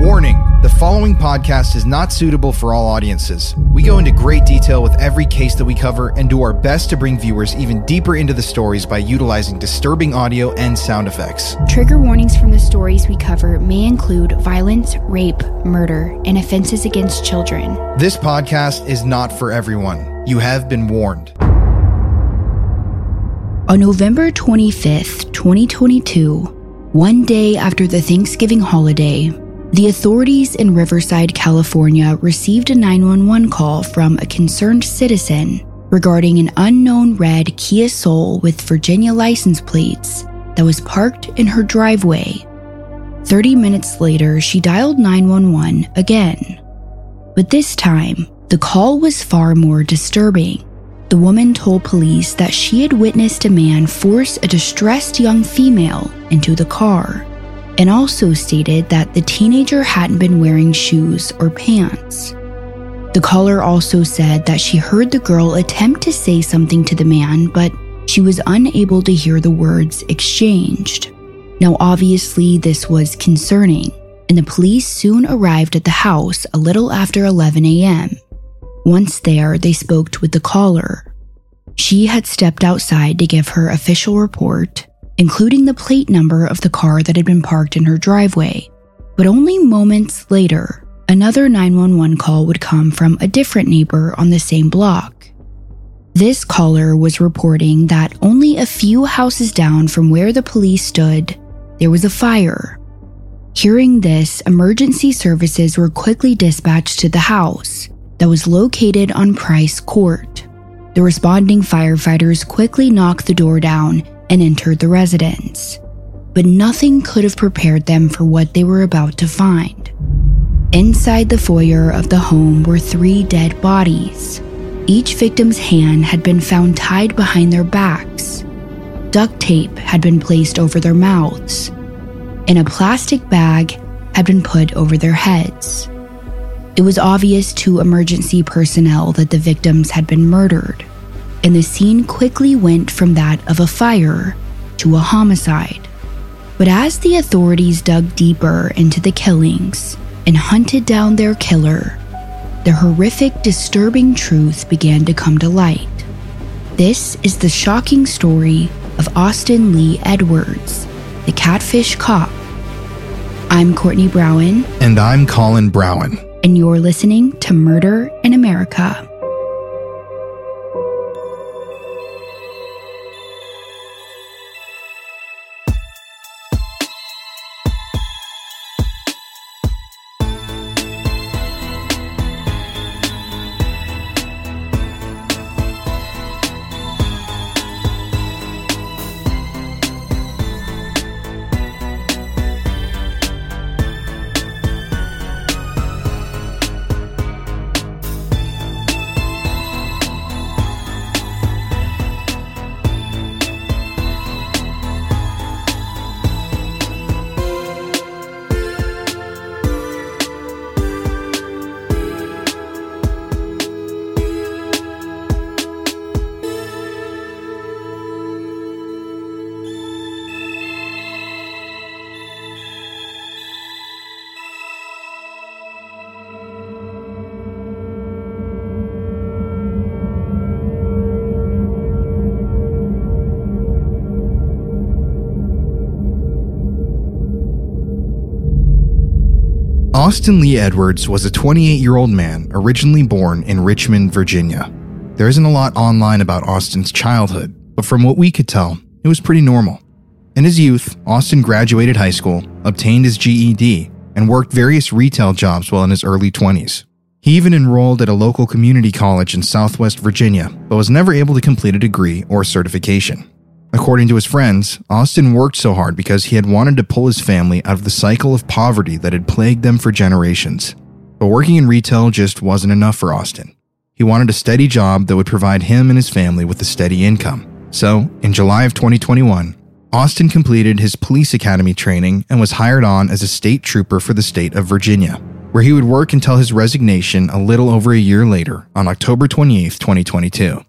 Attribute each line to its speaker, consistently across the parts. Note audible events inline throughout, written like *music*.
Speaker 1: Warning the following podcast is not suitable for all audiences. We go into great detail with every case that we cover and do our best to bring viewers even deeper into the stories by utilizing disturbing audio and sound effects.
Speaker 2: Trigger warnings from the stories we cover may include violence, rape, murder, and offenses against children.
Speaker 1: This podcast is not for everyone. You have been warned.
Speaker 2: On November 25th, 2022, one day after the Thanksgiving holiday, the authorities in Riverside, California received a 911 call from a concerned citizen regarding an unknown red Kia Soul with Virginia license plates that was parked in her driveway. 30 minutes later, she dialed 911 again. But this time, the call was far more disturbing. The woman told police that she had witnessed a man force a distressed young female into the car, and also stated that the teenager hadn't been wearing shoes or pants. The caller also said that she heard the girl attempt to say something to the man, but she was unable to hear the words exchanged. Now, obviously, this was concerning, and the police soon arrived at the house a little after 11 a.m. Once there, they spoke with the caller. She had stepped outside to give her official report, including the plate number of the car that had been parked in her driveway. But only moments later, another 911 call would come from a different neighbor on the same block. This caller was reporting that only a few houses down from where the police stood, there was a fire. Hearing this, emergency services were quickly dispatched to the house that was located on Price Court. The responding firefighters quickly knocked the door down and entered the residence, but nothing could have prepared them for what they were about to find. Inside the foyer of the home were three dead bodies. Each victim's hand had been found tied behind their backs. Duct tape had been placed over their mouths, and a plastic bag had been put over their heads. It was obvious to emergency personnel that the victims had been murdered, and the scene quickly went from that of a fire to a homicide. But as the authorities dug deeper into the killings and hunted down their killer, the horrific, disturbing truth began to come to light. This is the shocking story of Austin Lee Edwards, the catfish cop. I'm Courtney Browen.
Speaker 1: And I'm Colin Browen.
Speaker 2: And you're listening to Murder in America.
Speaker 1: Austin Lee Edwards was a 28 year old man originally born in Richmond, Virginia. There isn't a lot online about Austin's childhood, but from what we could tell, it was pretty normal. In his youth, Austin graduated high school, obtained his GED, and worked various retail jobs while in his early 20s. He even enrolled at a local community college in Southwest Virginia, but was never able to complete a degree or certification. According to his friends, Austin worked so hard because he had wanted to pull his family out of the cycle of poverty that had plagued them for generations. But working in retail just wasn't enough for Austin. He wanted a steady job that would provide him and his family with a steady income. So, in July of 2021, Austin completed his police academy training and was hired on as a state trooper for the state of Virginia, where he would work until his resignation a little over a year later on October 28, 2022.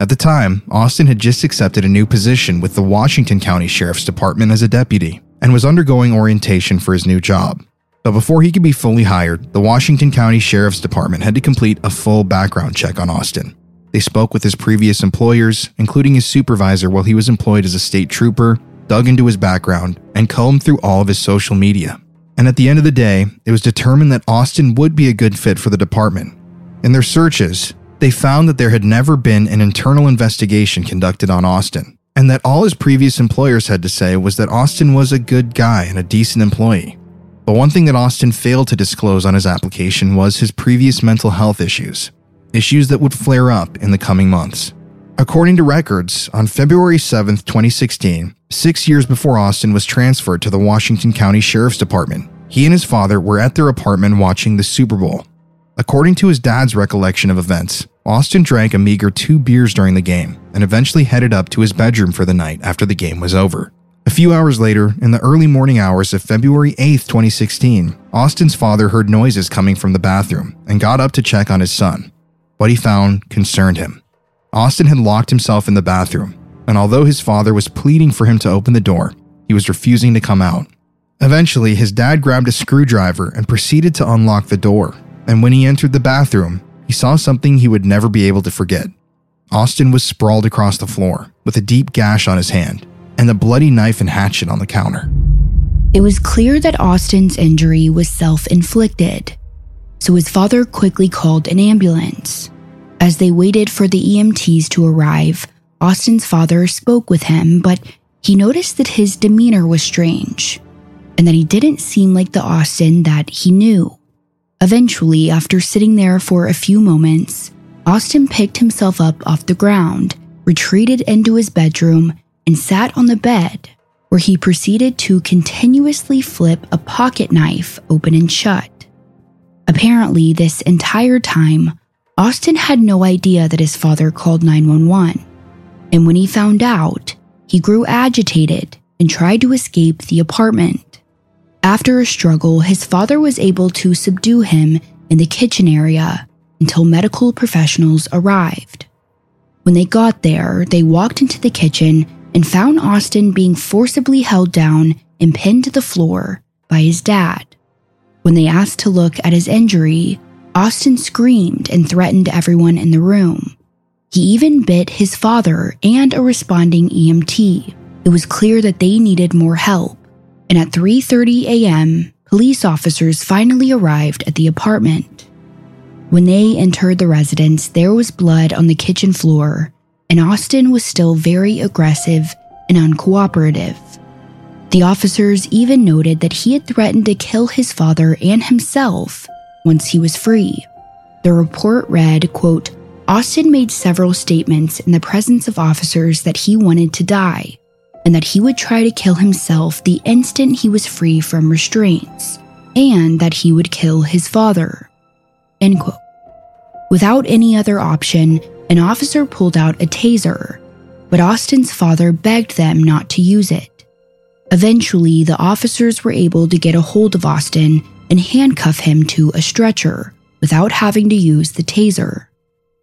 Speaker 1: At the time, Austin had just accepted a new position with the Washington County Sheriff's Department as a deputy and was undergoing orientation for his new job. But before he could be fully hired, the Washington County Sheriff's Department had to complete a full background check on Austin. They spoke with his previous employers, including his supervisor while he was employed as a state trooper, dug into his background, and combed through all of his social media. And at the end of the day, it was determined that Austin would be a good fit for the department. In their searches, they found that there had never been an internal investigation conducted on Austin, and that all his previous employers had to say was that Austin was a good guy and a decent employee. But one thing that Austin failed to disclose on his application was his previous mental health issues, issues that would flare up in the coming months. According to records, on February 7, 2016, six years before Austin was transferred to the Washington County Sheriff's Department, he and his father were at their apartment watching the Super Bowl. According to his dad's recollection of events, Austin drank a meager two beers during the game and eventually headed up to his bedroom for the night after the game was over. A few hours later, in the early morning hours of February 8, 2016, Austin's father heard noises coming from the bathroom and got up to check on his son. What he found concerned him. Austin had locked himself in the bathroom, and although his father was pleading for him to open the door, he was refusing to come out. Eventually, his dad grabbed a screwdriver and proceeded to unlock the door, and when he entered the bathroom, he saw something he would never be able to forget. Austin was sprawled across the floor with a deep gash on his hand and the bloody knife and hatchet on the counter.
Speaker 2: It was clear that Austin's injury was self inflicted, so his father quickly called an ambulance. As they waited for the EMTs to arrive, Austin's father spoke with him, but he noticed that his demeanor was strange and that he didn't seem like the Austin that he knew. Eventually, after sitting there for a few moments, Austin picked himself up off the ground, retreated into his bedroom, and sat on the bed, where he proceeded to continuously flip a pocket knife open and shut. Apparently, this entire time, Austin had no idea that his father called 911. And when he found out, he grew agitated and tried to escape the apartment. After a struggle, his father was able to subdue him in the kitchen area until medical professionals arrived. When they got there, they walked into the kitchen and found Austin being forcibly held down and pinned to the floor by his dad. When they asked to look at his injury, Austin screamed and threatened everyone in the room. He even bit his father and a responding EMT. It was clear that they needed more help and at 3:30 a.m., police officers finally arrived at the apartment. When they entered the residence, there was blood on the kitchen floor, and Austin was still very aggressive and uncooperative. The officers even noted that he had threatened to kill his father and himself once he was free. The report read, quote, Austin made several statements in the presence of officers that he wanted to die and that he would try to kill himself the instant he was free from restraints, and that he would kill his father. Without any other option, an officer pulled out a taser, but Austin's father begged them not to use it. Eventually, the officers were able to get a hold of Austin and handcuff him to a stretcher without having to use the taser.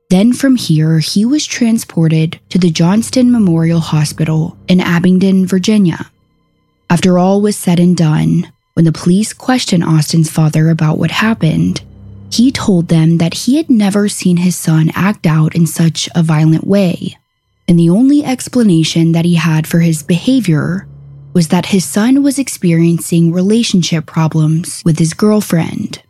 Speaker 2: Then from here, he was transported to the Johnston Memorial Hospital in Abingdon, Virginia. After all was said and done, when the police questioned Austin's father about what happened, he told them that he had never seen his son act out in such a violent way. And the only explanation that he had for his behavior was that his son was experiencing relationship problems with his girlfriend.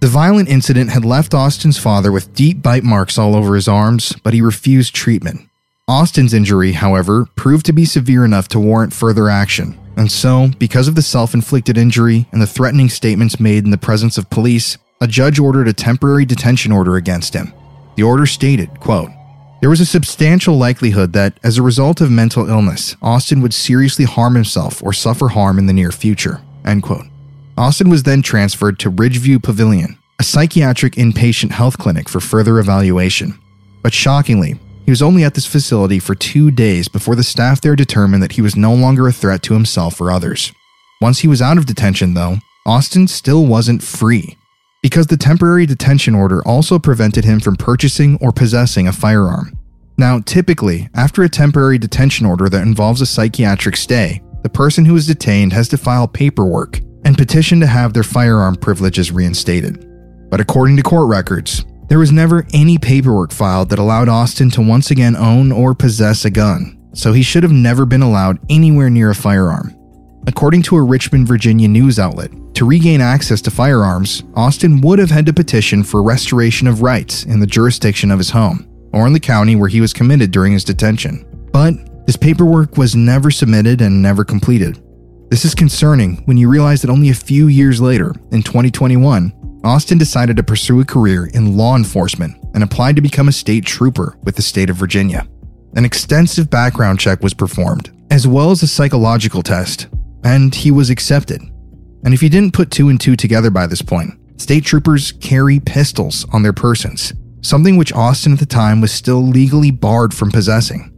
Speaker 1: The violent incident had left Austin's father with deep bite marks all over his arms, but he refused treatment. Austin's injury, however, proved to be severe enough to warrant further action. And so, because of the self inflicted injury and the threatening statements made in the presence of police, a judge ordered a temporary detention order against him. The order stated, quote, There was a substantial likelihood that, as a result of mental illness, Austin would seriously harm himself or suffer harm in the near future. End quote. Austin was then transferred to Ridgeview Pavilion, a psychiatric inpatient health clinic for further evaluation. But shockingly, he was only at this facility for two days before the staff there determined that he was no longer a threat to himself or others. Once he was out of detention, though, Austin still wasn't free because the temporary detention order also prevented him from purchasing or possessing a firearm. Now, typically, after a temporary detention order that involves a psychiatric stay, the person who is detained has to file paperwork and petitioned to have their firearm privileges reinstated. But according to court records, there was never any paperwork filed that allowed Austin to once again own or possess a gun, so he should have never been allowed anywhere near a firearm. According to a Richmond, Virginia news outlet, to regain access to firearms, Austin would have had to petition for restoration of rights in the jurisdiction of his home, or in the county where he was committed during his detention. But this paperwork was never submitted and never completed. This is concerning when you realize that only a few years later, in 2021, Austin decided to pursue a career in law enforcement and applied to become a state trooper with the state of Virginia. An extensive background check was performed, as well as a psychological test, and he was accepted. And if you didn't put two and two together by this point, state troopers carry pistols on their persons, something which Austin at the time was still legally barred from possessing.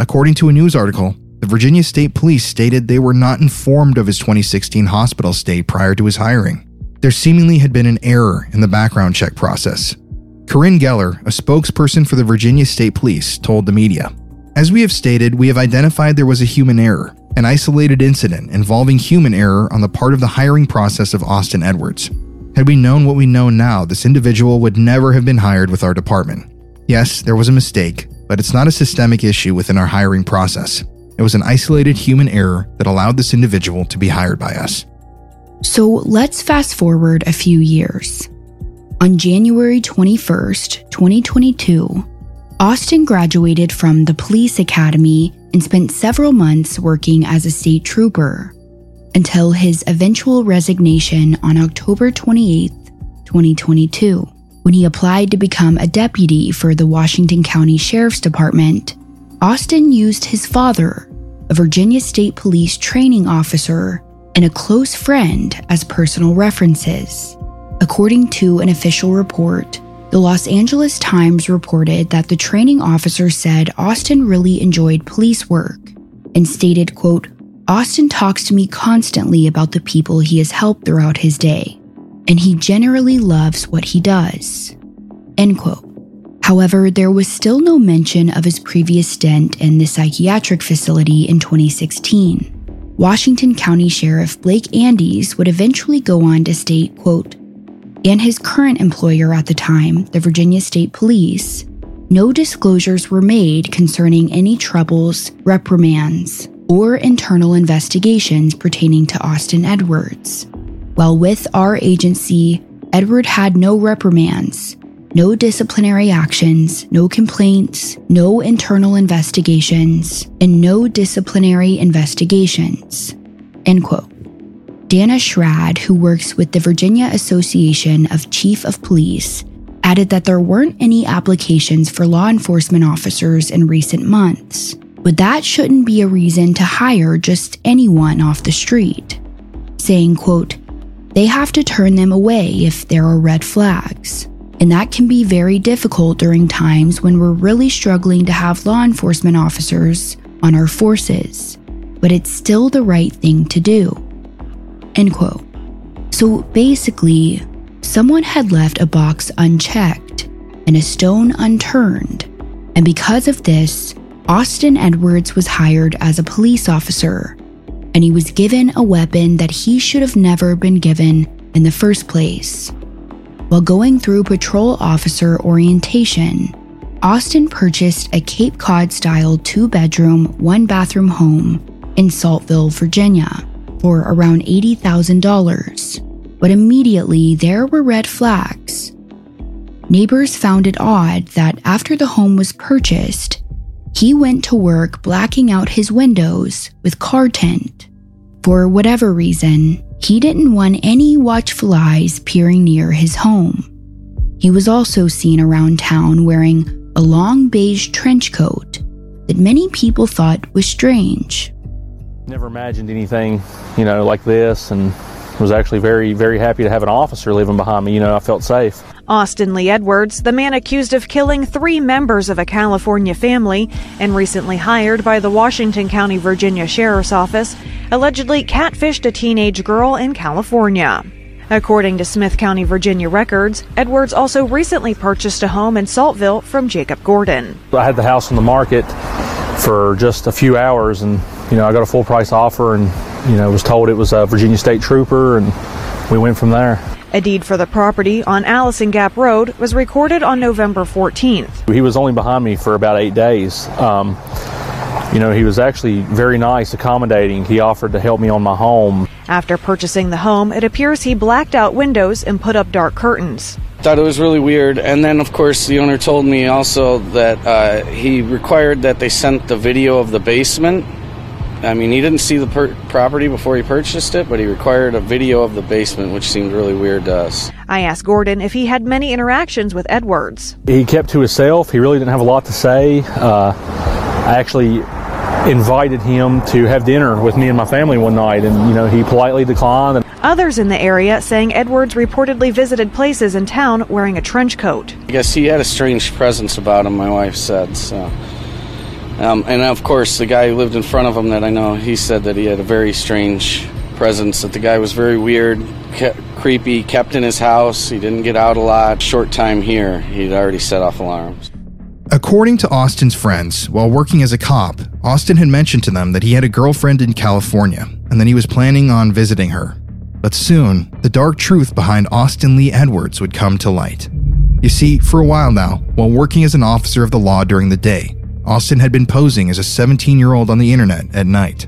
Speaker 1: According to a news article, the Virginia State Police stated they were not informed of his 2016 hospital stay prior to his hiring there seemingly had been an error in the background check process. Corinne Geller, a spokesperson for the Virginia State Police, told the media As we have stated, we have identified there was a human error, an isolated incident involving human error on the part of the hiring process of Austin Edwards. Had we known what we know now, this individual would never have been hired with our department. Yes, there was a mistake, but it's not a systemic issue within our hiring process. It was an isolated human error that allowed this individual to be hired by us.
Speaker 2: So let's fast forward a few years. On January 21st, 2022, Austin graduated from the police academy and spent several months working as a state trooper until his eventual resignation on October 28, 2022, when he applied to become a deputy for the Washington County Sheriff's Department. Austin used his father, a Virginia State Police training officer, and a close friend as personal references. According to an official report, the Los Angeles Times reported that the training officer said Austin really enjoyed police work and stated, quote, Austin talks to me constantly about the people he has helped throughout his day, and he generally loves what he does. End quote. However, there was still no mention of his previous stint in the psychiatric facility in 2016. Washington County Sheriff Blake Andis would eventually go on to state, quote, and his current employer at the time, the Virginia State Police, no disclosures were made concerning any troubles, reprimands, or internal investigations pertaining to Austin Edwards. While with our agency, Edward had no reprimands, no disciplinary actions, no complaints, no internal investigations, and no disciplinary investigations. End quote. Dana Schrad, who works with the Virginia Association of Chief of Police, added that there weren't any applications for law enforcement officers in recent months, but that shouldn't be a reason to hire just anyone off the street, saying, quote, they have to turn them away if there are red flags. And that can be very difficult during times when we're really struggling to have law enforcement officers on our forces. But it's still the right thing to do. End quote. So basically, someone had left a box unchecked and a stone unturned. And because of this, Austin Edwards was hired as a police officer, and he was given a weapon that he should have never been given in the first place. While going through patrol officer orientation, Austin purchased a Cape Cod style two bedroom, one bathroom home in Saltville, Virginia for around $80,000. But immediately there were red flags. Neighbors found it odd that after the home was purchased, he went to work blacking out his windows with car tint. For whatever reason, he didn't want any watchful eyes peering near his home. He was also seen around town wearing a long beige trench coat that many people thought was strange.
Speaker 3: Never imagined anything, you know, like this, and was actually very, very happy to have an officer living behind me. You know, I felt safe.
Speaker 4: Austin Lee Edwards, the man accused of killing three members of a California family and recently hired by the Washington County, Virginia Sheriff's Office, allegedly catfished a teenage girl in California. According to Smyth County, Virginia records, Edwards also recently purchased a home in Saltville from Jacob Gordon.
Speaker 3: I had the house on the market for just a few hours and, you know, I got a full price offer and, you know, was told it was a Virginia State Trooper and we went from there.
Speaker 4: A deed for the property on Allison Gap Road was recorded on November 14th.
Speaker 3: He was only behind me for about eight days. Um, you know, he was actually very nice, accommodating. He offered to help me on my home.
Speaker 4: After purchasing the home, it appears he blacked out windows and put up dark curtains.
Speaker 5: Thought it was really weird. And then, of course, the owner told me also that uh, he required that they sent the video of the basement I mean, he didn't see the per- property before he purchased it, but he required a video of the basement, which seemed really weird to us.
Speaker 4: I asked Gordon if he had many interactions with Edwards.
Speaker 3: He kept to himself. He really didn't have a lot to say. Uh, I actually invited him to have dinner with me and my family one night, and you know he politely declined.
Speaker 4: Others in the area saying Edwards reportedly visited places in town wearing a trench coat.
Speaker 5: I guess he had a strange presence about him. My wife said so. Um, and of course, the guy who lived in front of him that I know, he said that he had a very strange presence, that the guy was very weird, creepy, kept in his house. He didn't get out a lot. Short time here, he'd already set off alarms.
Speaker 1: According to Austin's friends, while working as a cop, Austin had mentioned to them that he had a girlfriend in California and that he was planning on visiting her. But soon, the dark truth behind Austin Lee Edwards would come to light. You see, for a while now, while working as an officer of the law during the day, Austin had been posing as a 17 year old on the internet at night.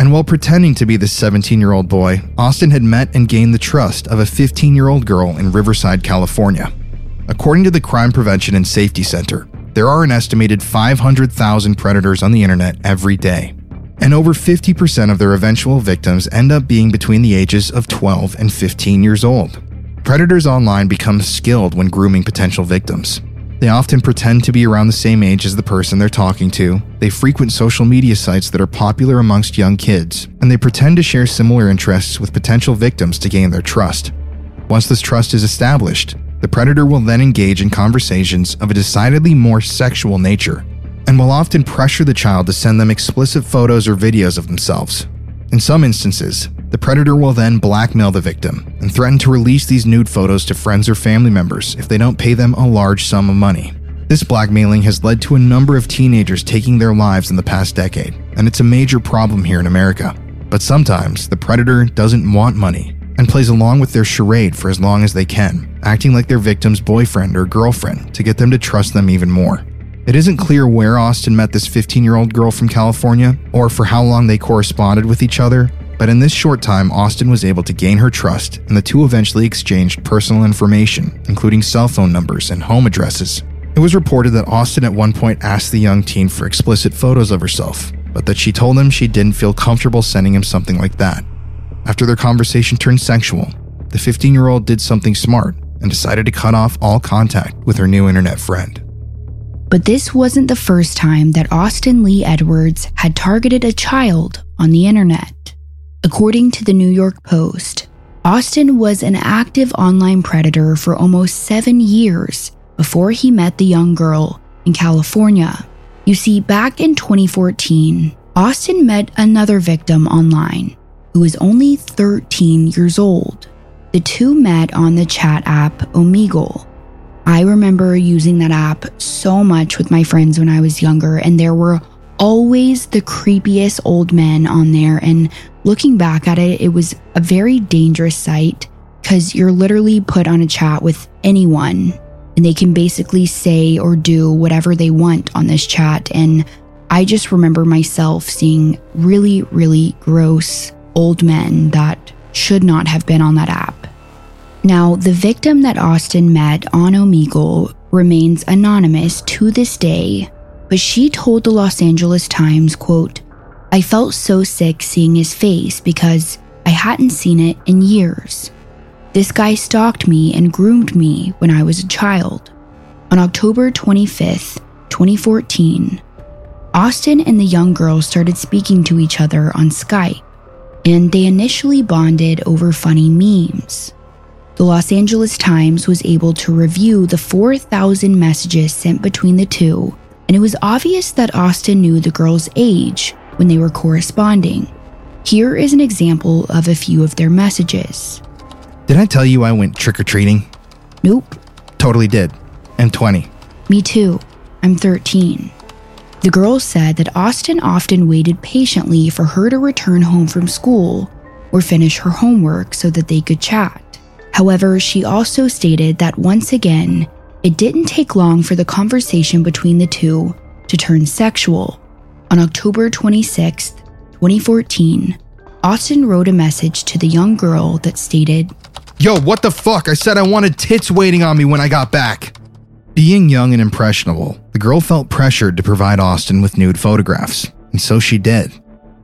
Speaker 1: And while pretending to be this 17 year old boy, Austin had met and gained the trust of a 15 year old girl in Riverside, California. According to the Crime Prevention and Safety Center, there are an estimated 500,000 predators on the internet every day. And over 50% of their eventual victims end up being between the ages of 12 and 15 years old. Predators online become skilled when grooming potential victims. They often pretend to be around the same age as the person they're talking to. They frequent social media sites that are popular amongst young kids, and they pretend to share similar interests with potential victims to gain their trust. Once this trust is established, the predator will then engage in conversations of a decidedly more sexual nature and will often pressure the child to send them explicit photos or videos of themselves. In some instances, the predator will then blackmail the victim and threaten to release these nude photos to friends or family members if they don't pay them a large sum of money. This blackmailing has led to a number of teenagers taking their lives in the past decade, and it's a major problem here in America. But sometimes the predator doesn't want money and plays along with their charade for as long as they can, acting like their victim's boyfriend or girlfriend to get them to trust them even more. It isn't clear where Austin met this 15 year old girl from California or for how long they corresponded with each other, but in this short time, Austin was able to gain her trust, and the two eventually exchanged personal information, including cell phone numbers and home addresses. It was reported that Austin at one point asked the young teen for explicit photos of herself, but that she told him she didn't feel comfortable sending him something like that. After their conversation turned sexual, the 15 year old did something smart and decided to cut off all contact with her new internet friend.
Speaker 2: But this wasn't the first time that Austin Lee Edwards had targeted a child on the internet. According to the New York Post, Austin was an active online predator for almost seven years before he met the young girl in California. You see, back in 2014, Austin met another victim online who was only 13 years old. The two met on the chat app Omegle. I remember using that app so much with my friends when I was younger, and there were always the creepiest old men on there. And looking back at it, it was a very dangerous sight because you're literally put on a chat with anyone and they can basically say or do whatever they want on this chat. And I just remember myself seeing really, really gross old men that should not have been on that app. Now, the victim that Austin met on Omegle remains anonymous to this day, but she told the Los Angeles Times, quote, I felt so sick seeing his face because I hadn't seen it in years. This guy stalked me and groomed me when I was a child. On October 25th, 2014, Austin and the young girl started speaking to each other on Skype, and they initially bonded over funny memes. The Los Angeles Times was able to review the 4,000 messages sent between the two, and it was obvious that Austin knew the girl's age when they were corresponding. Here is an example of a few of their messages.
Speaker 1: Did I tell you I went trick or treating?
Speaker 2: Nope,
Speaker 1: Totally did. I'm 20.
Speaker 2: me too. I'm 13. The girl said that Austin often waited patiently for her to return home from school or finish her homework so that they could chat. However, she also stated that once again, it didn't take long for the conversation between the two to turn sexual. On October 26, 2014, Austin wrote a message to the young girl that stated,
Speaker 1: Yo, what the fuck? I said I wanted tits waiting on me when I got back. Being young and impressionable, the girl felt pressured to provide Austin with nude photographs, and so she did.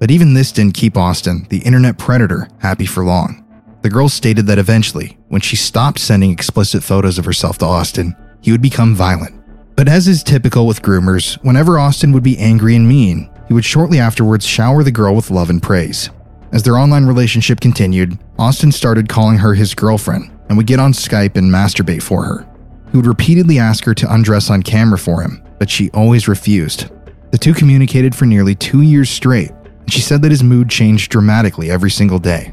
Speaker 1: But even this didn't keep Austin, the internet predator, happy for long. The girl stated that eventually, when she stopped sending explicit photos of herself to Austin, he would become violent. But as is typical with groomers, whenever Austin would be angry and mean, he would shortly afterwards shower the girl with love and praise. As their online relationship continued, Austin started calling her his girlfriend and would get on Skype and masturbate for her. He would repeatedly ask her to undress on camera for him, but she always refused. The two communicated for nearly two years straight, and she said that his mood changed dramatically every single day.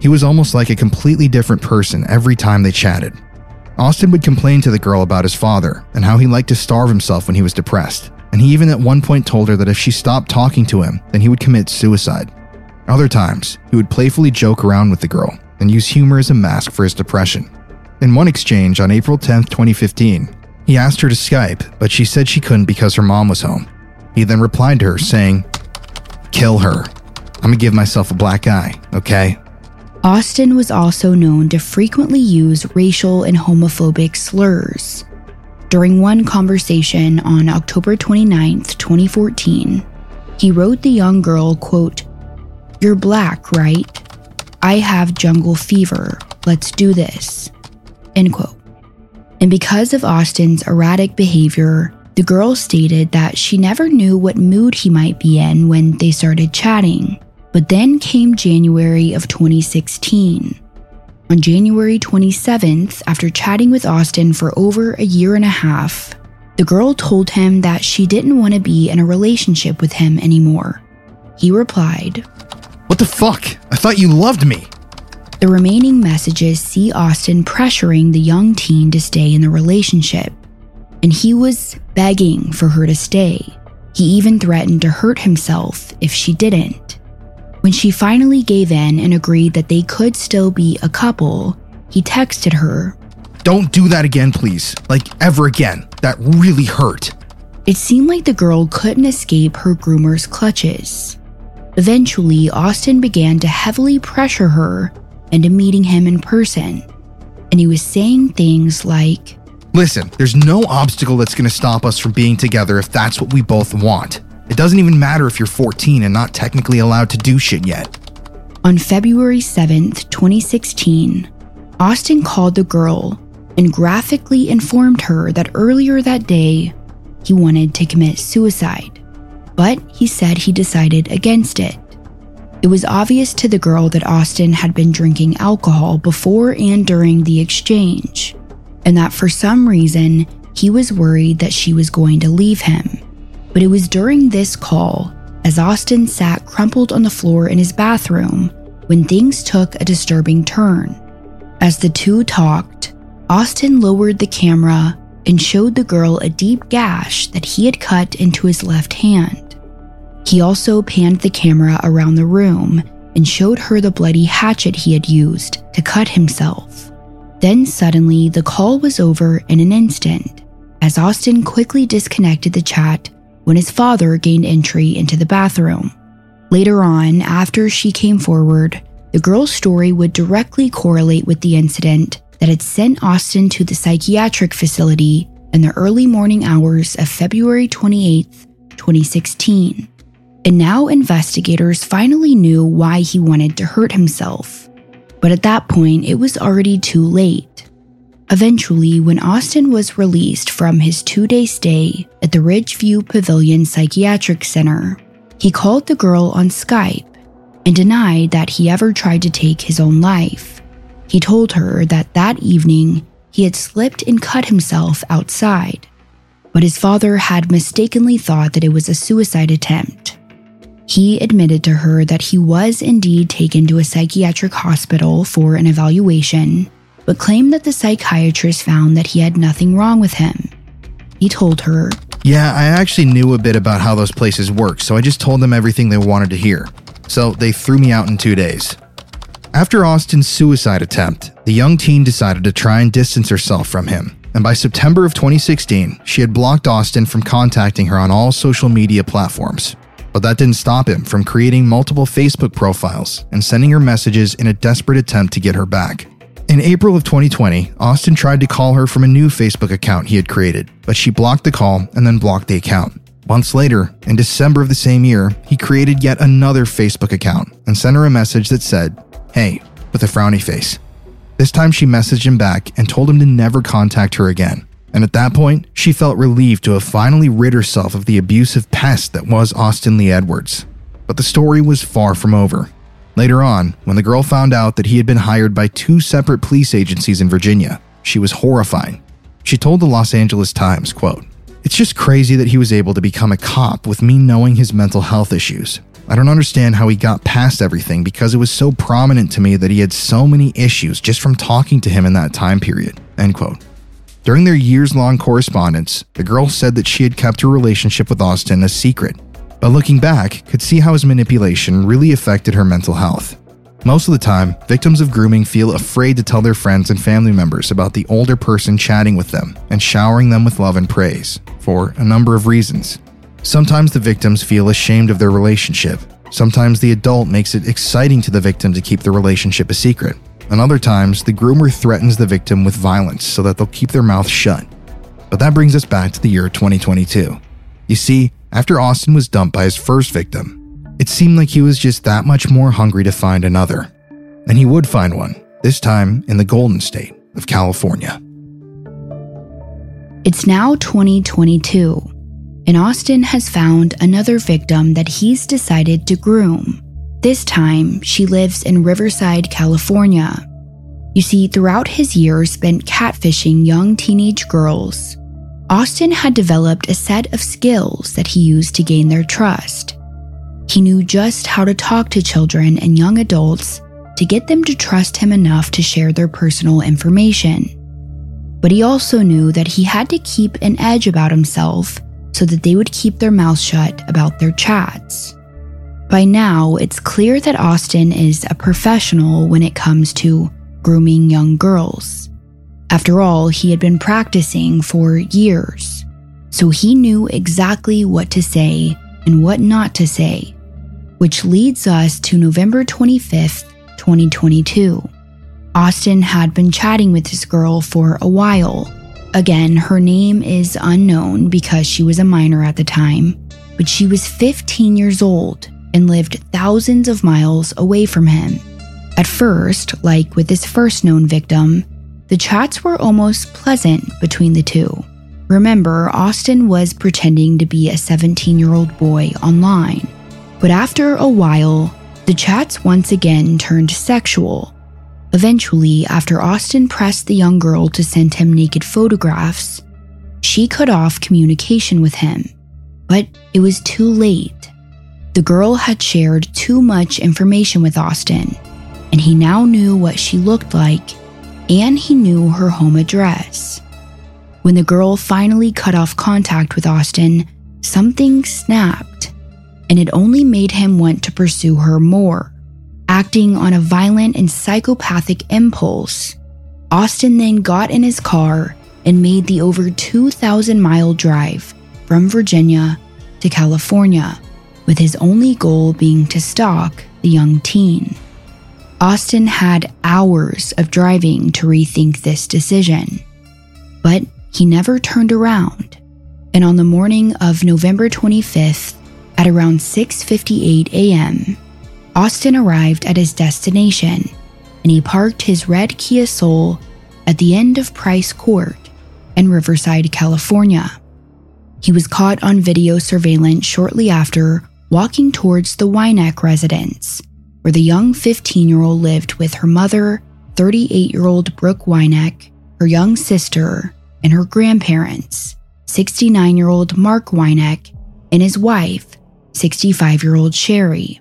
Speaker 1: He was almost like a completely different person every time they chatted. Austin would complain to the girl about his father and how he liked to starve himself when he was depressed, and he even at one point told her that if she stopped talking to him, then he would commit suicide. Other times, he would playfully joke around with the girl and use humor as a mask for his depression. In one exchange on April 10, 2015, he asked her to Skype, but she said she couldn't because her mom was home. He then replied to her saying, Kill her. I'm gonna give myself a black eye, okay?
Speaker 2: Austin was also known to frequently use racial and homophobic slurs. During one conversation on October 29, 2014, he wrote the young girl, quote, You're black, right? I have jungle fever. Let's do this. End quote. And because of Austin's erratic behavior, the girl stated that she never knew what mood he might be in when they started chatting. But then came January of 2016. On January 27th, after chatting with Austin for over a year and a half, the girl told him that she didn't want to be in a relationship with him anymore. He replied,
Speaker 1: What the fuck? I thought you loved me.
Speaker 2: The remaining messages see Austin pressuring the young teen to stay in the relationship, and he was begging for her to stay. He even threatened to hurt himself if she didn't. When she finally gave in and agreed that they could still be a couple, he texted her.
Speaker 1: Don't do that again, please. Like, ever again. That really hurt.
Speaker 2: It seemed like the girl couldn't escape her groomer's clutches. Eventually, Austin began to heavily pressure her into meeting him in person, and he was saying things like,
Speaker 1: Listen, there's no obstacle that's gonna stop us from being together if that's what we both want. It doesn't even matter if you're 14 and not technically allowed to do shit yet.
Speaker 2: On February 7th, 2016, Austin called the girl and graphically informed her that earlier that day he wanted to commit suicide, but he said he decided against it. It was obvious to the girl that Austin had been drinking alcohol before and during the exchange, and that for some reason he was worried that she was going to leave him. But it was during this call, as Austin sat crumpled on the floor in his bathroom, when things took a disturbing turn. As the two talked, Austin lowered the camera and showed the girl a deep gash that he had cut into his left hand. He also panned the camera around the room and showed her the bloody hatchet he had used to cut himself. Then suddenly, the call was over in an instant, as Austin quickly disconnected the chat when his father gained entry into the bathroom. Later on, after she came forward, the girl's story would directly correlate with the incident that had sent Austin to the psychiatric facility in the early morning hours of February 28, 2016. And now investigators finally knew why he wanted to hurt himself. But at that point, it was already too late. Eventually, when Austin was released from his two day stay at the Ridgeview Pavilion Psychiatric Center, he called the girl on Skype and denied that he ever tried to take his own life. He told her that that evening he had slipped and cut himself outside, but his father had mistakenly thought that it was a suicide attempt. He admitted to her that he was indeed taken to a psychiatric hospital for an evaluation but claimed that the psychiatrist found that he had nothing wrong with him. He told her,
Speaker 1: Yeah, I actually knew a bit about how those places work, so I just told them everything they wanted to hear. So they threw me out in two days. After Austin's suicide attempt, the young teen decided to try and distance herself from him. And by September of 2016, she had blocked Austin from contacting her on all social media platforms. But that didn't stop him from creating multiple Facebook profiles and sending her messages in a desperate attempt to get her back. In April of 2020, Austin tried to call her from a new Facebook account he had created, but she blocked the call and then blocked the account. Months later, in December of the same year, he created yet another Facebook account and sent her a message that said, Hey, with a frowny face. This time she messaged him back and told him to never contact her again. And at that point, she felt relieved to have finally rid herself of the abusive pest that was Austin Lee Edwards. But the story was far from over. Later on, when the girl found out that he had been hired by two separate police agencies in Virginia, she was horrified. She told the Los Angeles Times, quote, It's just crazy that he was able to become a cop with me knowing his mental health issues. I don't understand how he got past everything because it was so prominent to me that he had so many issues just from talking to him in that time period. End quote. During their years long correspondence, the girl said that she had kept her relationship with Austin a secret but looking back, could see how his manipulation really affected her mental health. Most of the time, victims of grooming feel afraid to tell their friends and family members about the older person chatting with them and showering them with love and praise, for a number of reasons. Sometimes the victims feel ashamed of their relationship. Sometimes the adult makes it exciting to the victim to keep the relationship a secret. And other times, the groomer threatens the victim with violence so that they'll keep their mouth shut. But that brings us back to the year 2022. You see, after Austin was dumped by his first victim, it seemed like he was just that much more hungry to find another. And he would find one, this time in the Golden State of California.
Speaker 2: It's now 2022, and Austin has found another victim that he's decided to groom. This time, she lives in Riverside, California. You see, throughout his years spent catfishing young teenage girls, Austin had developed a set of skills that he used to gain their trust. He knew just how to talk to children and young adults to get them to trust him enough to share their personal information. But he also knew that he had to keep an edge about himself so that they would keep their mouths shut about their chats. By now, it's clear that Austin is a professional when it comes to grooming young girls. After all, he had been practicing for years, so he knew exactly what to say and what not to say, which leads us to November 25th, 2022. Austin had been chatting with this girl for a while. Again, her name is unknown because she was a minor at the time, but she was 15 years old and lived thousands of miles away from him. At first, like with his first known victim, the chats were almost pleasant between the two. Remember, Austin was pretending to be a 17 year old boy online. But after a while, the chats once again turned sexual. Eventually, after Austin pressed the young girl to send him naked photographs, she cut off communication with him. But it was too late. The girl had shared too much information with Austin, and he now knew what she looked like and he knew her home address. When the girl finally cut off contact with Austin, something snapped, and it only made him want to pursue her more. Acting on a violent and psychopathic impulse, Austin then got in his car and made the over 2,000 mile drive from Virginia to California, with his only goal being to stalk the young teen. Austin had hours of driving to rethink this decision, but he never turned around. And on the morning of November 25th, at around 6:58 a.m., Austin arrived at his destination and he parked his red Kia Soul at the end of Price Court in Riverside, California. He was caught on video surveillance shortly after walking towards the Winek residence, where the young 15 year old lived with her mother, 38 year old Brooke Winek, her young sister, and her grandparents, 69 year old Mark Winek, and his wife, 65 year old Sharie.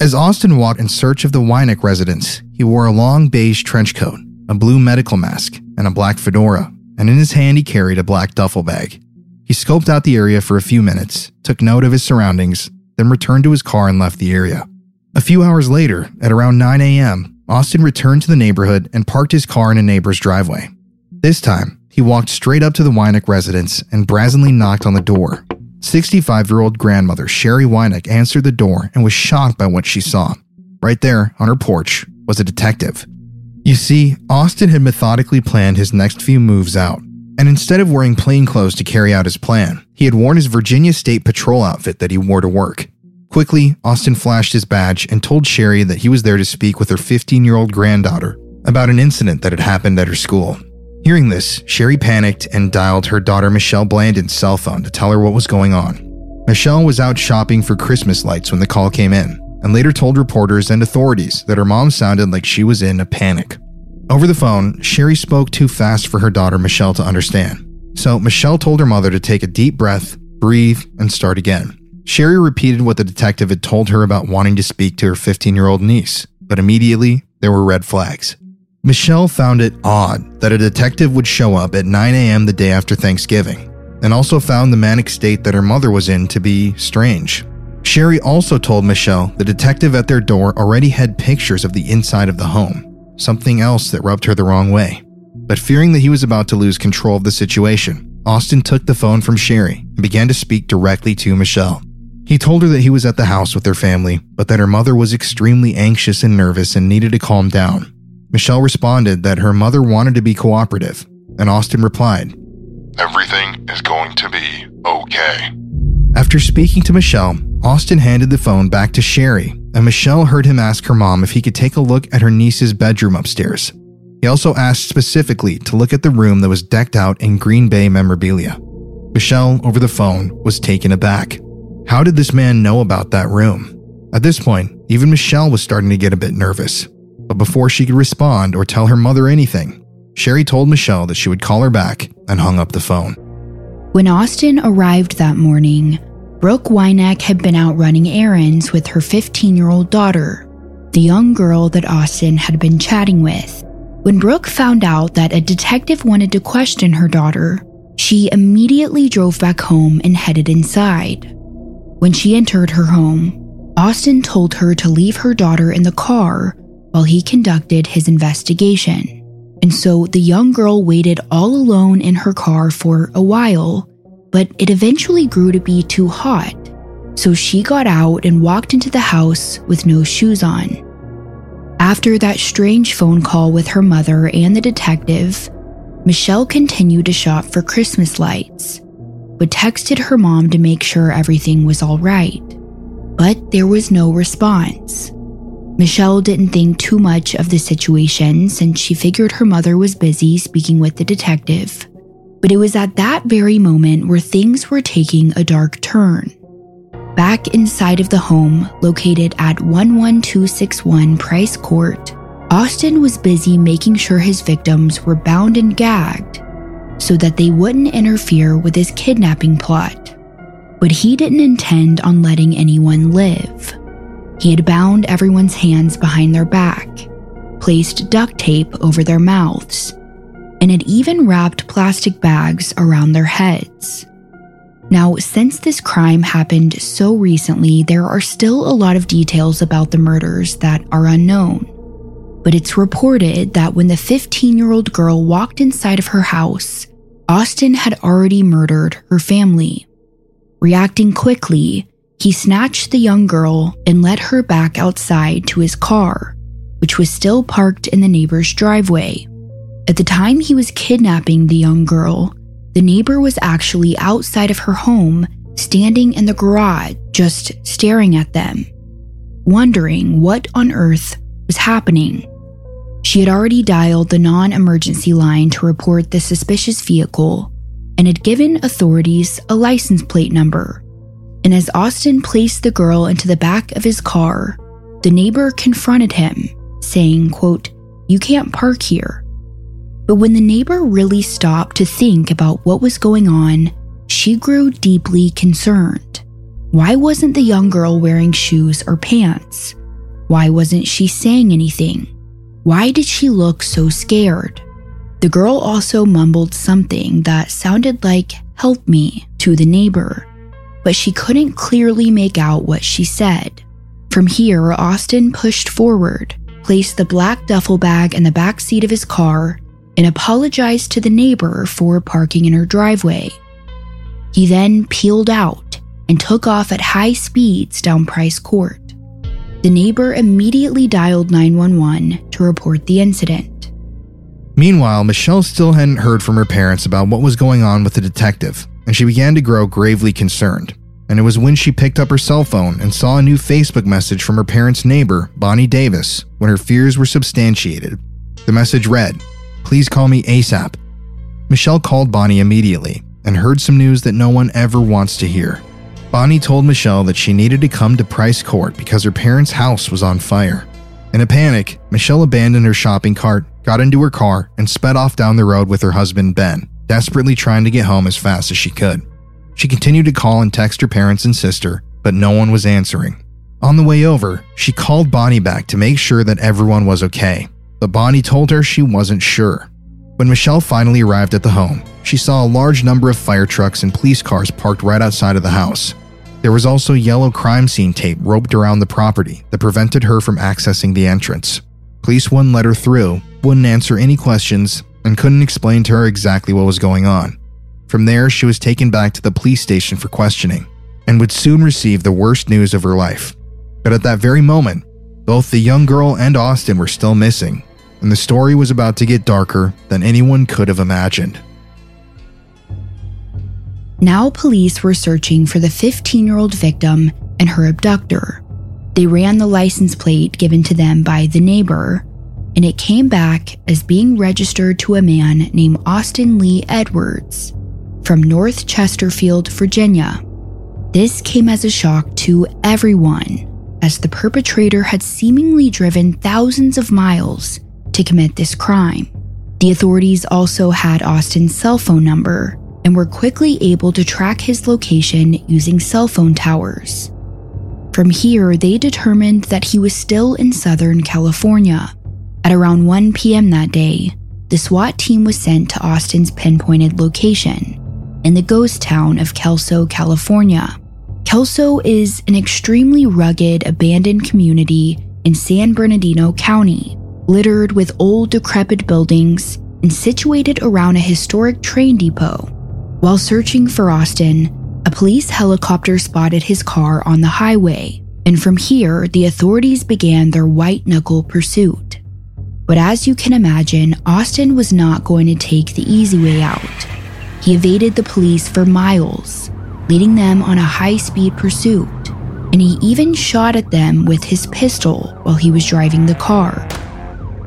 Speaker 1: As Austin walked in search of the Winek residence, he wore a long beige trench coat, a blue medical mask, and a black fedora, and in his hand he carried a black duffel bag. He scoped out the area for a few minutes, took note of his surroundings, then returned to his car and left the area. A few hours later, at around 9 a.m., Austin returned to the neighborhood and parked his car in a neighbor's driveway. This time, he walked straight up to the Winek residence and brazenly knocked on the door. 65 year old grandmother Sharie Winek answered the door and was shocked by what she saw. Right there, on her porch, was a detective. You see, Austin had methodically planned his next few moves out, and instead of wearing plain clothes to carry out his plan, he had worn his Virginia State Patrol outfit that he wore to work. Quickly, Austin flashed his badge and told Sharie that he was there to speak with her 15 year old granddaughter about an incident that had happened at her school. Hearing this, Sharie panicked and dialed her daughter Michelle Blandin's cell phone to tell her what was going on. Michelle was out shopping for Christmas lights when the call came in, and later told reporters and authorities that her mom sounded like she was in a panic. Over the phone, Sharie spoke too fast for her daughter Michelle to understand. So Michelle told her mother to take a deep breath, breathe, and start again. Sharie repeated what the detective had told her about wanting to speak to her 15 year old niece, but immediately there were red flags. Michelle found it odd that a detective would show up at 9 a.m. the day after Thanksgiving, and also found the manic state that her mother was in to be strange. Sharie also told Michelle the detective at their door already had pictures of the inside of the home, something else that rubbed her the wrong way. But fearing that he was about to lose control of the situation, Austin took the phone from Sharie and began to speak directly to Michelle. He told her that he was at the house with their family, but that her mother was extremely anxious and nervous and needed to calm down. Michelle responded that her mother wanted to be cooperative, and Austin replied,
Speaker 6: Everything is going to be okay.
Speaker 1: After speaking to Michelle, Austin handed the phone back to Sharie, and Michelle heard him ask her mom if he could take a look at her niece's bedroom upstairs. He also asked specifically to look at the room that was decked out in Green Bay memorabilia. Michelle, over the phone, was taken aback. How did this man know about that room? At this point, even Michelle was starting to get a bit nervous. But before she could respond or tell her mother anything, Sharie told Michelle that she would call her back and hung up the phone.
Speaker 2: When Austin arrived that morning, Brooke Winek had been out running errands with her 15 year old daughter, the young girl that Austin had been chatting with. When Brooke found out that a detective wanted to question her daughter, she immediately drove back home and headed inside. When she entered her home, Austin told her to leave her daughter in the car while he conducted his investigation. And so the young girl waited all alone in her car for a while, but it eventually grew to be too hot. So she got out and walked into the house with no shoes on. After that strange phone call with her mother and the detective, Michelle continued to shop for Christmas lights, but texted her mom to make sure everything was all right. But there was no response. Michelle didn't think too much of the situation since she figured her mother was busy speaking with the detective. But it was at that very moment where things were taking a dark turn. Back inside of the home, located at 11261 Price Court, Austin was busy making sure his victims were bound and gagged so that they wouldn't interfere with his kidnapping plot. But he didn't intend on letting anyone live. He had bound everyone's hands behind their back, placed duct tape over their mouths, and had even wrapped plastic bags around their heads. Now, since this crime happened so recently, there are still a lot of details about the murders that are unknown. But it's reported that when the 15 year old girl walked inside of her house, Austin had already murdered her family. Reacting quickly, he snatched the young girl and led her back outside to his car, which was still parked in the neighbor's driveway. At the time he was kidnapping the young girl, the neighbor was actually outside of her home, standing in the garage, just staring at them, wondering what on earth was happening. She had already dialed the non emergency line to report the suspicious vehicle and had given authorities a license plate number. And as Austin placed the girl into the back of his car, the neighbor confronted him, saying, quote, You can't park here. But when the neighbor really stopped to think about what was going on, she grew deeply concerned. Why wasn't the young girl wearing shoes or pants? Why wasn't she saying anything? Why did she look so scared? The girl also mumbled something that sounded like, help me, to the neighbor, but she couldn't clearly make out what she said. From here, Austin pushed forward, placed the black duffel bag in the back seat of his car, and apologized to the neighbor for parking in her driveway. He then peeled out and took off at high speeds down Price Court. The neighbor immediately dialed 911 to report the incident.
Speaker 1: Meanwhile, Michelle still hadn't heard from her parents about what was going on with the detective, and she began to grow gravely concerned. And it was when she picked up her cell phone and saw a new Facebook message from her parents' neighbor, Bonnie Davis, when her fears were substantiated. The message read, Please call me ASAP. Michelle called Bonnie immediately and heard some news that no one ever wants to hear. Bonnie told Michelle that she needed to come to Price Court because her parents' house was on fire. In a panic, Michelle abandoned her shopping cart, got into her car, and sped off down the road with her husband Ben, desperately trying to get home as fast as she could. She continued to call and text her parents and sister, but no one was answering. On the way over, she called Bonnie back to make sure that everyone was okay, but Bonnie told her she wasn't sure. When Michelle finally arrived at the home, she saw a large number of fire trucks and police cars parked right outside of the house. There was also yellow crime scene tape roped around the property that prevented her from accessing the entrance. Police wouldn't let her through, wouldn't answer any questions, and couldn't explain to her exactly what was going on. From there, she was taken back to the police station for questioning and would soon receive the worst news of her life. But at that very moment, both the young girl and Austin were still missing, and the story was about to get darker than anyone could have imagined.
Speaker 2: Now, police were searching for the 15 year old victim and her abductor. They ran the license plate given to them by the neighbor, and it came back as being registered to a man named Austin Lee Edwards from North Chesterfield, Virginia. This came as a shock to everyone, as the perpetrator had seemingly driven thousands of miles to commit this crime. The authorities also had Austin's cell phone number and were quickly able to track his location using cell phone towers. From here, they determined that he was still in Southern California. At around 1 p.m. that day, the SWAT team was sent to Austin's pinpointed location in the ghost town of Kelso, California. Kelso is an extremely rugged, abandoned community in San Bernardino County, littered with old, decrepit buildings and situated around a historic train depot. While searching for Austin, a police helicopter spotted his car on the highway, and from here, the authorities began their white knuckle pursuit. But as you can imagine, Austin was not going to take the easy way out. He evaded the police for miles, leading them on a high speed pursuit, and he even shot at them with his pistol while he was driving the car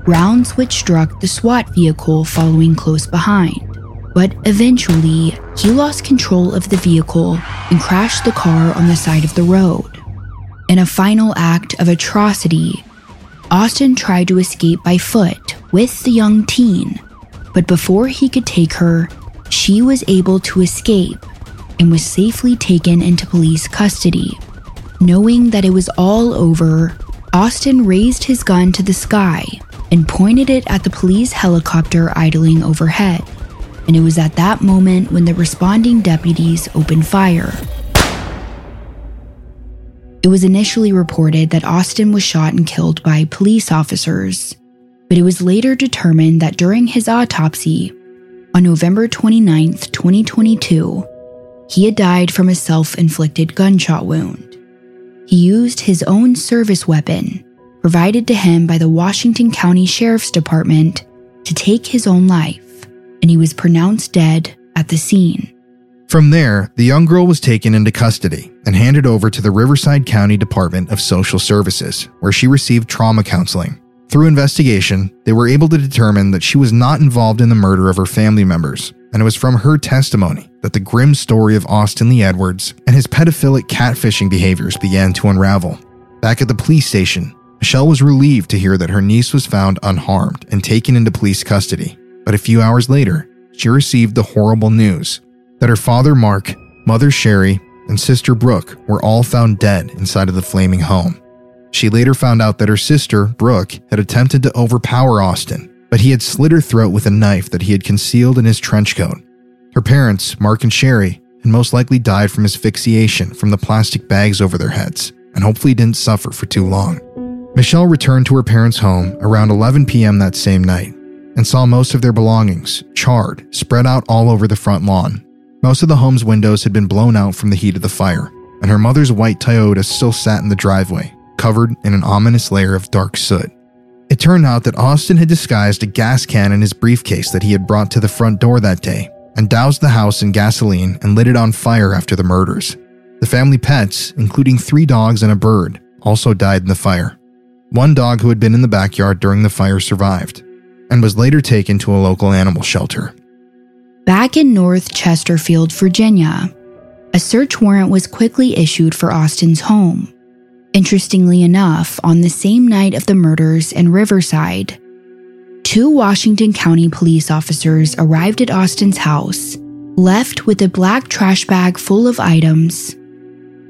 Speaker 2: rounds which struck the SWAT vehicle following close behind. But eventually, he lost control of the vehicle and crashed the car on the side of the road. In a final act of atrocity, Austin tried to escape by foot with the young teen, but before he could take her, she was able to escape and was safely taken into police custody. Knowing that it was all over, Austin raised his gun to the sky and pointed it at the police helicopter idling overhead. And it was at that moment when the responding deputies opened fire. It was initially reported that Austin was shot and killed by police officers, but it was later determined that during his autopsy, on November 29, 2022, he had died from a self inflicted gunshot wound. He used his own service weapon provided to him by the Washington County Sheriff's Department to take his own life, and he was pronounced dead at the scene.
Speaker 1: From there, the young girl was taken into custody and handed over to the Riverside County Department of Social Services, where she received trauma counseling. Through investigation, they were able to determine that she was not involved in the murder of her family members, and it was from her testimony that the grim story of Austin Lee Edwards and his pedophilic catfishing behaviors began to unravel. Back at the police station, Michelle was relieved to hear that her niece was found unharmed and taken into police custody. But a few hours later, she received the horrible news that her father Mark, mother Sharie, and sister Brooke were all found dead inside of the flaming home. She later found out that her sister, Brooke, had attempted to overpower Austin, but he had slit her throat with a knife that he had concealed in his trench coat. Her parents, Mark and Sharie, had most likely died from asphyxiation from the plastic bags over their heads, and hopefully didn't suffer for too long. Michelle returned to her parents' home around 11 p.m. that same night and saw most of their belongings, charred, spread out all over the front lawn. Most of the home's windows had been blown out from the heat of the fire, and her mother's white Toyota still sat in the driveway, covered in an ominous layer of dark soot. It turned out that Austin had disguised a gas can in his briefcase that he had brought to the front door that day and doused the house in gasoline and lit it on fire after the murders. The family pets, including three dogs and a bird, also died in the fire. One dog who had been in the backyard during the fire survived, and was later taken to a local animal shelter.
Speaker 2: Back in North Chesterfield, Virginia, a search warrant was quickly issued for Austin's home. Interestingly enough, on the same night of the murders in Riverside, two Washington County police officers arrived at Austin's house, left with a black trash bag full of items,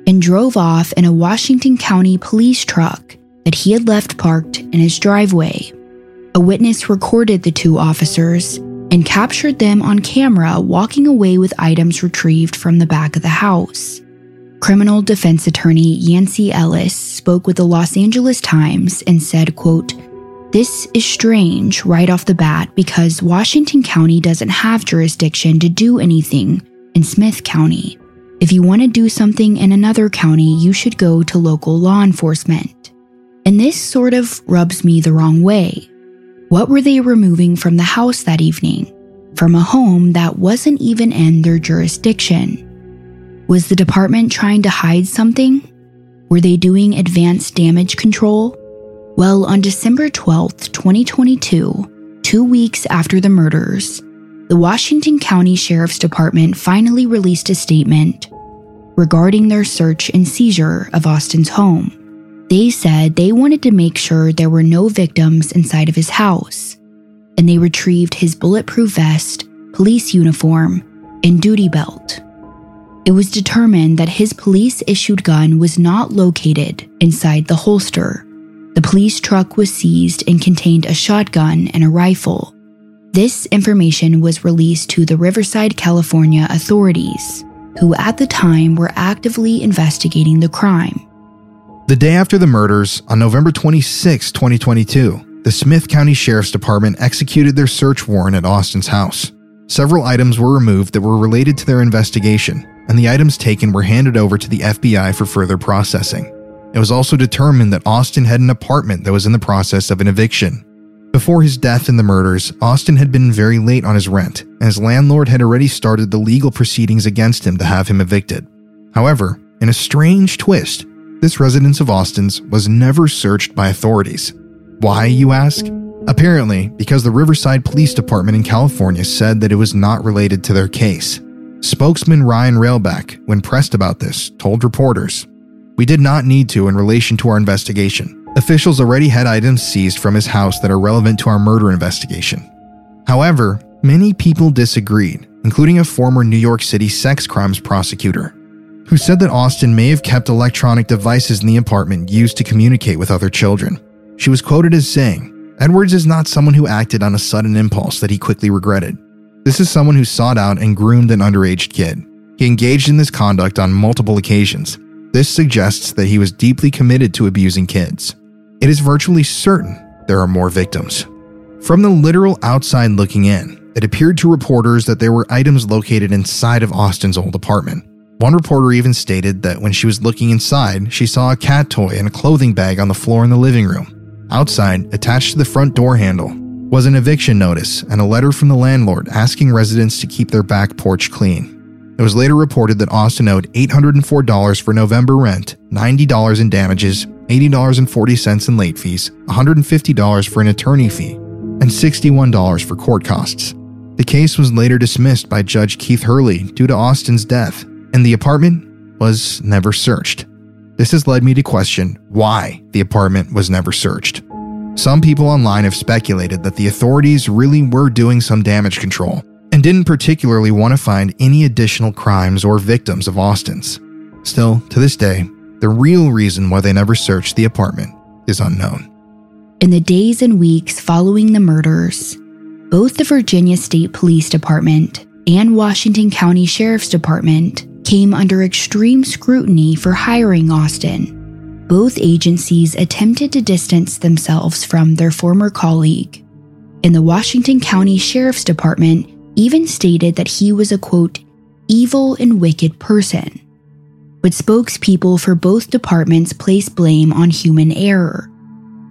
Speaker 2: and drove off in a Washington County police truck that he had left parked in his driveway. A witness recorded the two officers and captured them on camera walking away with items retrieved from the back of the house. Criminal defense attorney Yancey Ellis spoke with the Los Angeles Times and said, quote, this is strange right off the bat because Washington County doesn't have jurisdiction to do anything in Smyth County. If you want to do something in another county, you should go to local law enforcement. And this sort of rubs me the wrong way. What were they removing from the house that evening? From a home that wasn't even in their jurisdiction? Was the department trying to hide something? Were they doing advanced damage control? Well, on December 12th, 2022, two weeks after the murders, the Washington County Sheriff's Department finally released a statement regarding their search and seizure of Austin's home. They said they wanted to make sure there were no victims inside of his house, and they retrieved his bulletproof vest, police uniform, and duty belt. It was determined that his police issued gun was not located inside the holster. The police truck was seized and contained a shotgun and a rifle. This information was released to the Riverside, California authorities, who at the time were actively investigating the crime.
Speaker 1: The day after the murders, on November 26, 2022, the Smyth County Sheriff's Department executed their search warrant at Austin's house. Several items were removed that were related to their investigation, and the items taken were handed over to the FBI for further processing. It was also determined that Austin had an apartment that was in the process of an eviction. Before his death and the murders, Austin had been very late on his rent, and his landlord had already started the legal proceedings against him to have him evicted. However, in a strange twist, this residence of Austin's was never searched by authorities. Why, you ask? Apparently, because the Riverside Police Department in California said that it was not related to their case. Spokesman Ryan Railsback, when pressed about this, told reporters, We did not need to in relation to our investigation. Officials already had items seized from his house that are relevant to our murder investigation. However, many people disagreed, including a former New York City sex crimes prosecutor who said that Austin may have kept electronic devices in the apartment used to communicate with other children. She was quoted as saying, Edwards is not someone who acted on a sudden impulse that he quickly regretted. This is someone who sought out and groomed an underage kid. He engaged in this conduct on multiple occasions. This suggests that he was deeply committed to abusing kids. It is virtually certain there are more victims. From the literal outside looking in, it appeared to reporters that there were items located inside of Austin's old apartment. One reporter even stated that when she was looking inside, she saw a cat toy and a clothing bag on the floor in the living room. Outside, attached to the front door handle, was an eviction notice and a letter from the landlord asking residents to keep their back porch clean. It was later reported that Austin owed $804 for November rent, $90 in damages, $80.40 in late fees, $150 for an attorney fee, and $61 for court costs. The case was later dismissed by Judge Keith Hurley due to Austin's death, and the apartment was never searched. This has led me to question why the apartment was never searched. Some people online have speculated that the authorities really were doing some damage control and didn't particularly want to find any additional crimes or victims of Austin's. Still, to this day, the real reason why they never searched the apartment is unknown.
Speaker 2: In the days and weeks following the murders, both the Virginia State Police Department and Washington County Sheriff's Department came under extreme scrutiny for hiring Austin both agencies attempted to distance themselves from their former colleague. And the Washington County Sheriff's Department even stated that he was a quote, evil and wicked person. But spokespeople for both departments placed blame on human error.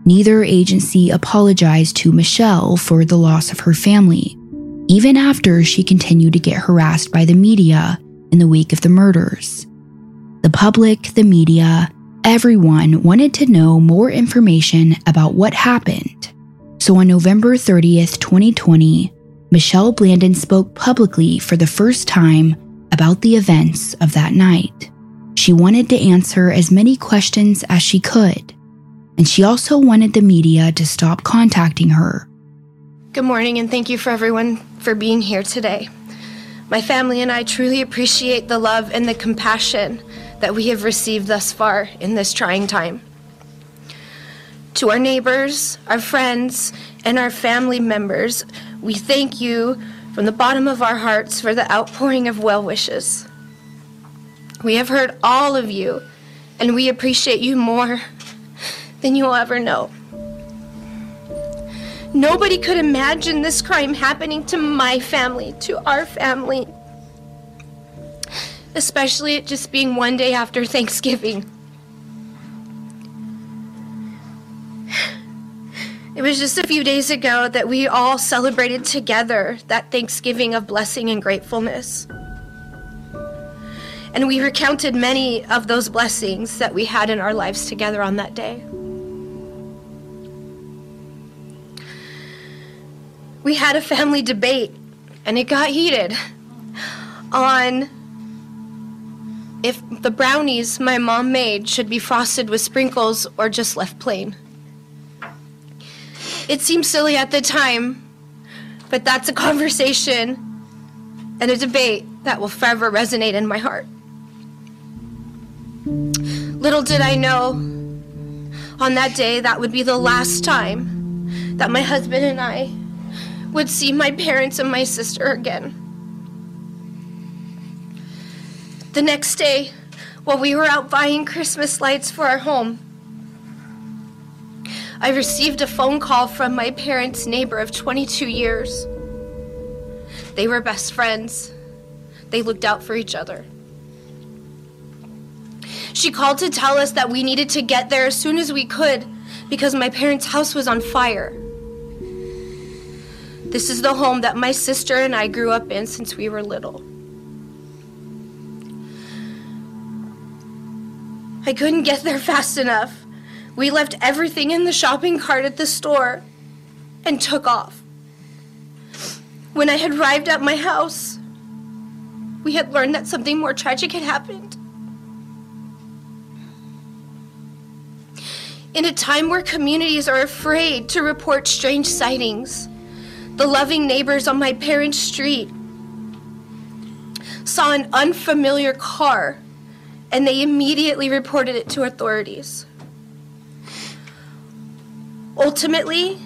Speaker 2: Neither agency apologized to Michelle for the loss of her family, even after she continued to get harassed by the media in the wake of the murders. The public, the media, Everyone wanted to know more information about what happened. So on November 30th, 2020, Michelle Blandin spoke publicly for the first time about the events of that night. She wanted to answer as many questions as she could, and she also wanted the media to stop contacting her.
Speaker 7: Good morning, and thank you for everyone for being here today. My family and I truly appreciate the love and the compassion that we have received thus far in this trying time. To our neighbors, our friends, and our family members, we thank you from the bottom of our hearts for the outpouring of well wishes. We have heard all of you, and we appreciate you more than you will ever know. Nobody could imagine this crime happening to my family, to our family especially it just being one day after *laughs* Thanksgiving. It was just a few days ago that we all celebrated together that Thanksgiving of blessing and gratefulness. And we recounted many of those blessings that we had in our lives together on that day. We had a family debate, and it got heated on if the brownies my mom made should be frosted with sprinkles or just left plain. It seemed silly at the time, but that's a conversation and a debate that will forever resonate in my heart. Little did I know on that day that would be the last time that my husband and I would see my parents and my sister again. The next day, while we were out buying Christmas lights for our home, I received a phone call from my parents' neighbor of 22 years. They were best friends. They looked out for each other. She called to tell us that we needed to get there as soon as we could because my parents' house was on fire. This is the home that my sister and I grew up in since we were little. I couldn't get there fast enough. We left everything in the shopping cart at the store and took off. When I had arrived at my house, we had learned that something more tragic had happened. In a time where communities are afraid to report strange sightings, the loving neighbors on my parents' street saw an unfamiliar car and they immediately reported it to authorities. Ultimately,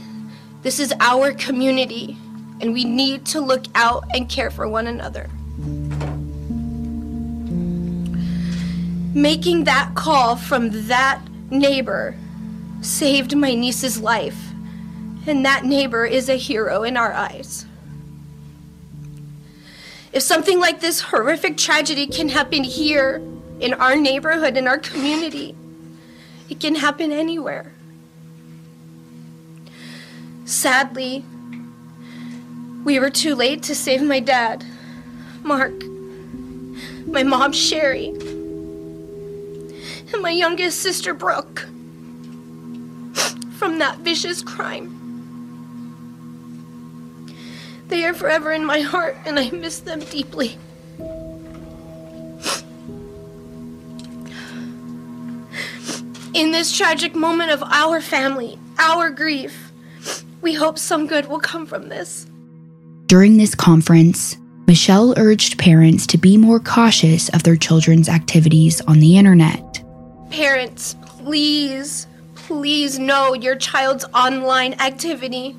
Speaker 7: this is our community, and we need to look out and care for one another. Making that call from that neighbor saved my niece's life, and that neighbor is a hero in our eyes. If something like this horrific tragedy can happen here, in our neighborhood, in our community. It can happen anywhere. Sadly, we were too late to save my dad, Mark, my mom, Sharie, and my youngest sister, Brooke. from that vicious crime. They are forever in my heart, and I miss them deeply. In this tragic moment of our family, our grief, we hope some good will come from this.
Speaker 2: During this conference, Michelle urged parents to be more cautious of their children's activities on the internet.
Speaker 7: Parents, please, please know your child's online activity.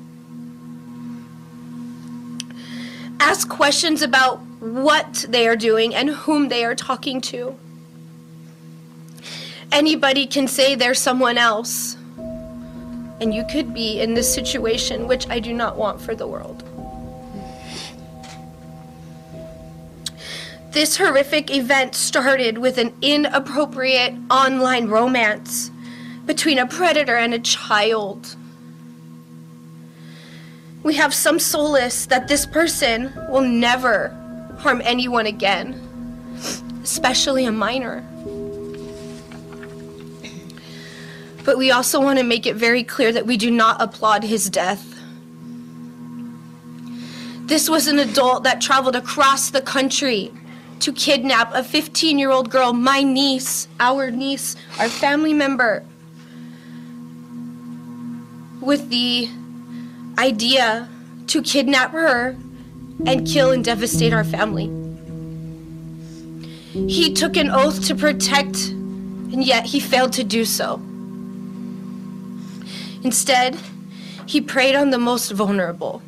Speaker 7: Ask questions about what they are doing and whom they are talking to. Anybody can say they're someone else, and you could be in this situation, which I do not want for the world. This horrific event started with an inappropriate online romance between a predator and a child. We have some solace that this person will never harm anyone again, especially a minor. But we also want to make it very clear that we do not applaud his death. This was an adult that traveled across the country to kidnap a 15 year old girl, my niece, our niece, our family member, with the idea to kidnap her and kill and devastate our family. He took an oath to protect, and yet he failed to do so. Instead, he preyed on the most vulnerable.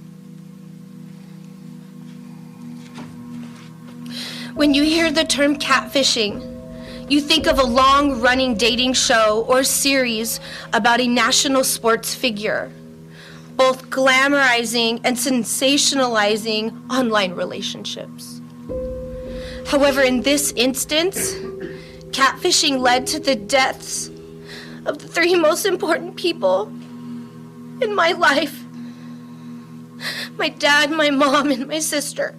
Speaker 7: When you hear the term catfishing, you think of a long running dating show or series about a national sports figure, both glamorizing and sensationalizing online relationships. However, in this instance, catfishing led to the deaths of the three most important people in my life my dad, my mom, and my sister.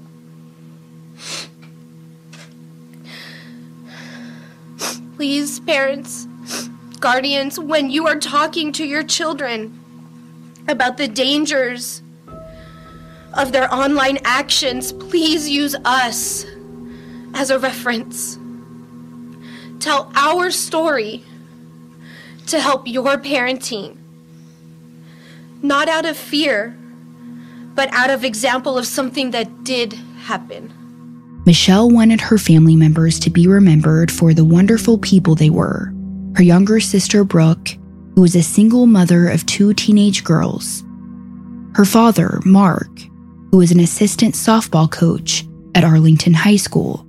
Speaker 7: Please, parents, guardians, when you are talking to your children about the dangers of their online actions, please use us as a reference. Tell our story to help your parenting not out of fear, but out of example of something that did happen.
Speaker 2: Michelle wanted her family members to be remembered for the wonderful people they were. Her younger sister, Brooke, who was a single mother of two teenage girls. Her father, Mark, who was an assistant softball coach at Arlington High School.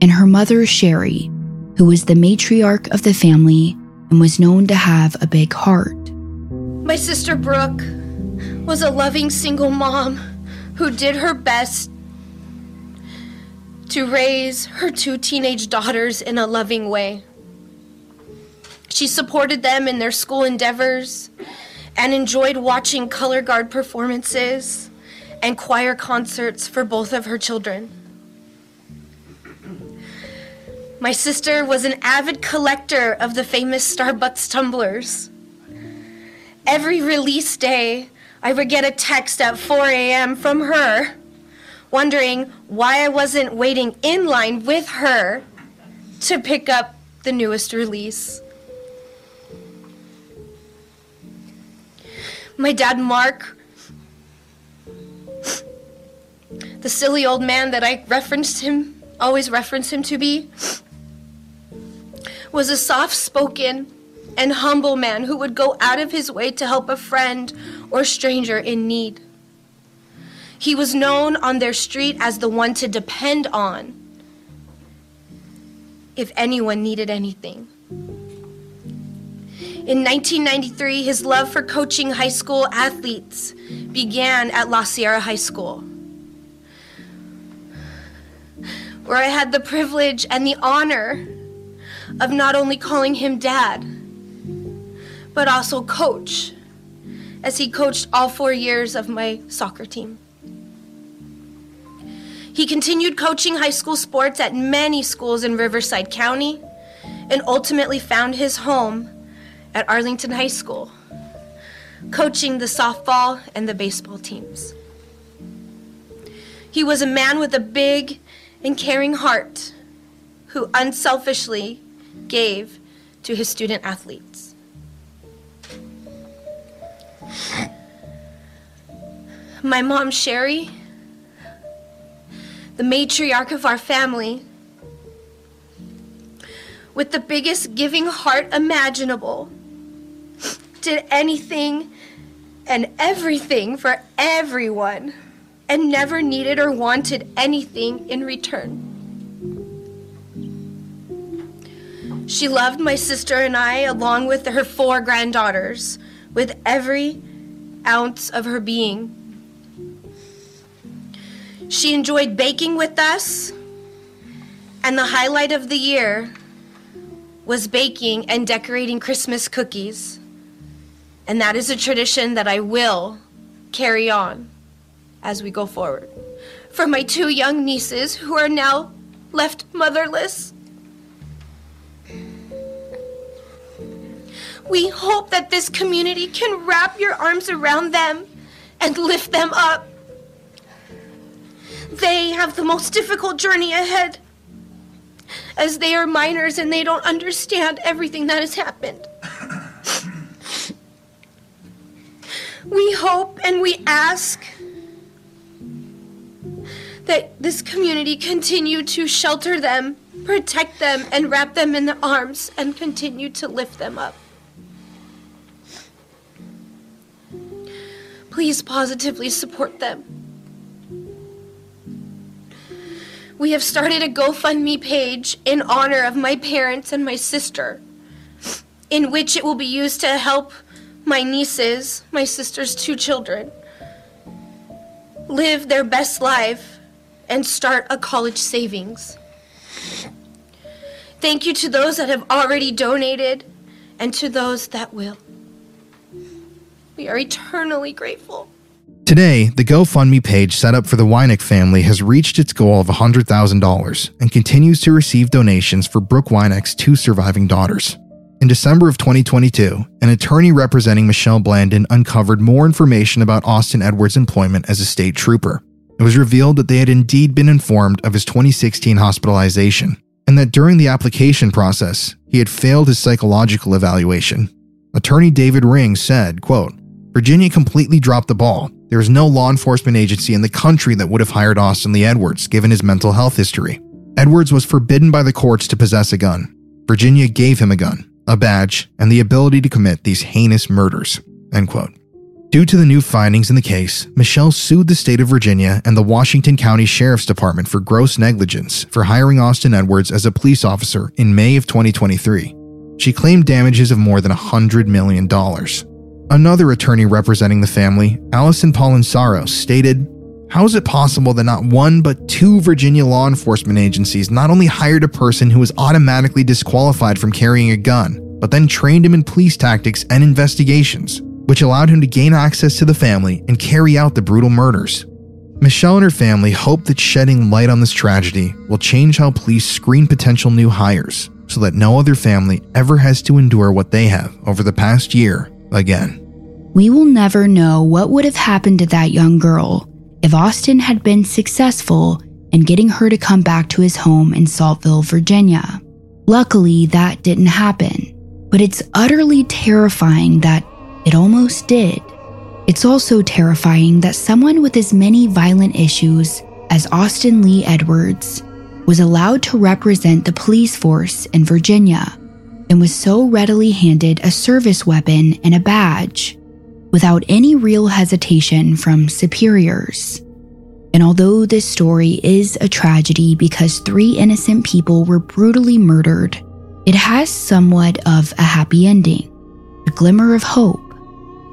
Speaker 2: And her mother, Sharie, who was the matriarch of the family and was known to have a big heart.
Speaker 7: My sister Brooke was a loving single mom who did her best to raise her two teenage daughters in a loving way. She supported them in their school endeavors and enjoyed watching color guard performances and choir concerts for both of her children. My sister was an avid collector of the famous Starbucks tumblers. Every release day, I would get a text at 4 a.m. from her, wondering why I wasn't waiting in line with her to pick up the newest release. My dad, Mark, the silly old man that I referenced him, always referenced him to be, was a soft spoken, and humble man who would go out of his way to help a friend or stranger in need. He was known on their street as the one to depend on if anyone needed anything. In 1993, his love for coaching high school athletes began at La Sierra High School, where I had the privilege and the honor of not only calling him dad, but also coach, as he coached all four years of my soccer team. He continued coaching high school sports at many schools in Riverside County and ultimately found his home at Arlington High School, coaching the softball and the baseball teams. He was a man with a big and caring heart who unselfishly gave to his student athletes. My mom, Sharie, the matriarch of our family, with the biggest giving heart imaginable, did anything and everything for everyone and never needed or wanted anything in return. She loved my sister and I, along with her four granddaughters, with every ounce of her being. She enjoyed baking with us, and the highlight of the year was baking and decorating Christmas cookies. And that is a tradition that I will carry on as we go forward. For my two young nieces who are now left motherless, we hope that this community can wrap your arms around them and lift them up. They have the most difficult journey ahead as they are minors and they don't understand everything that has happened. We hope and we ask that this community continue to shelter them, protect them, and wrap them in their arms and continue to lift them up. Please positively support them. We have started a GoFundMe page in honor of my parents and my sister, in which it will be used to help my nieces, my sister's two children, live their best life and start a college savings. Thank you to those that have already donated and to those that will. We are eternally grateful.
Speaker 1: Today, the GoFundMe page set up for the Winek family has reached its goal of $100,000 and continues to receive donations for Brooke Winek's two surviving daughters. In December of 2022, an attorney representing Michelle Blandin uncovered more information about Austin Edwards' employment as a state trooper. It was revealed that they had indeed been informed of his 2016 hospitalization, and that during the application process, he had failed his psychological evaluation. Attorney David Ring said, quote, Virginia completely dropped the ball. There is no law enforcement agency in the country that would have hired Austin Lee Edwards, given his mental health history. Edwards was forbidden by the courts to possess a gun. Virginia gave him a gun, a badge, and the ability to commit these heinous murders. End quote. Due to the new findings in the case, Michelle sued the state of Virginia and the Washington County Sheriff's Department for gross negligence for hiring Austin Edwards as a police officer in May of 2023. She claimed damages of more than $100 million. Another attorney representing the family, Allison Polinsaro, stated, How is it possible that not one but two Virginia law enforcement agencies not only hired a person who was automatically disqualified from carrying a gun, but then trained him in police tactics and investigations, which allowed him to gain access to the family and carry out the brutal murders? Michelle and her family hope that shedding light on this tragedy will change how police screen potential new hires so that no other family ever has to endure what they have over the past year again.
Speaker 2: We will never know what would have happened to that young girl if Austin had been successful in getting her to come back to his home in Saltville, Virginia. Luckily, that didn't happen, but it's utterly terrifying that it almost did. It's also terrifying that someone with as many violent issues as Austin Lee Edwards was allowed to represent the police force in Virginia and was so readily handed a service weapon and a badge without any real hesitation from superiors. And although this story is a tragedy because three innocent people were brutally murdered, it has somewhat of a happy ending, a glimmer of hope,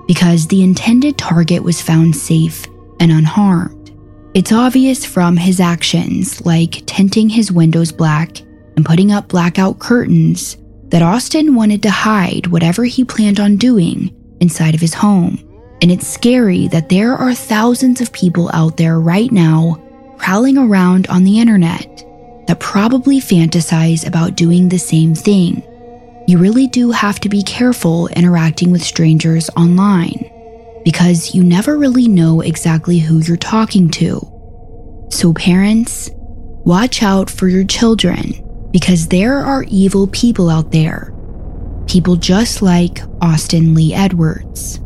Speaker 2: because the intended target was found safe and unharmed. It's obvious from his actions, like tinting his windows black and putting up blackout curtains, that Austin wanted to hide whatever he planned on doing inside of his home. And it's scary that there are thousands of people out there right now prowling around on the internet that probably fantasize about doing the same thing. You really do have to be careful interacting with strangers online. because you never really know exactly who you're talking to. So, parents, watch out for your children because there are evil people out there. People just like Austin Lee Edwards.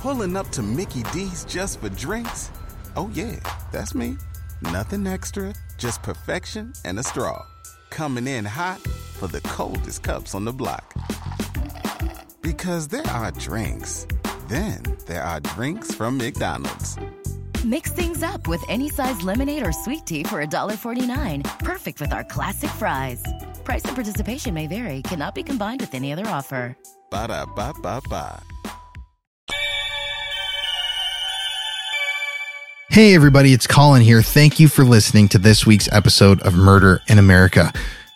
Speaker 8: Pulling up to Mickey D's just for drinks? Oh, yeah, that's me. Nothing extra, just perfection and a straw. Coming in hot for the coldest cups on the block. Because there are drinks, then there are drinks from McDonald's.
Speaker 9: Mix things up with any size lemonade or sweet tea for $1.49. Perfect with our classic fries. Price and participation may vary, cannot be combined with any other offer.
Speaker 8: Ba da ba ba ba.
Speaker 1: Hey, everybody, it's Colin here. Thank you for listening to this week's episode of Murder in America.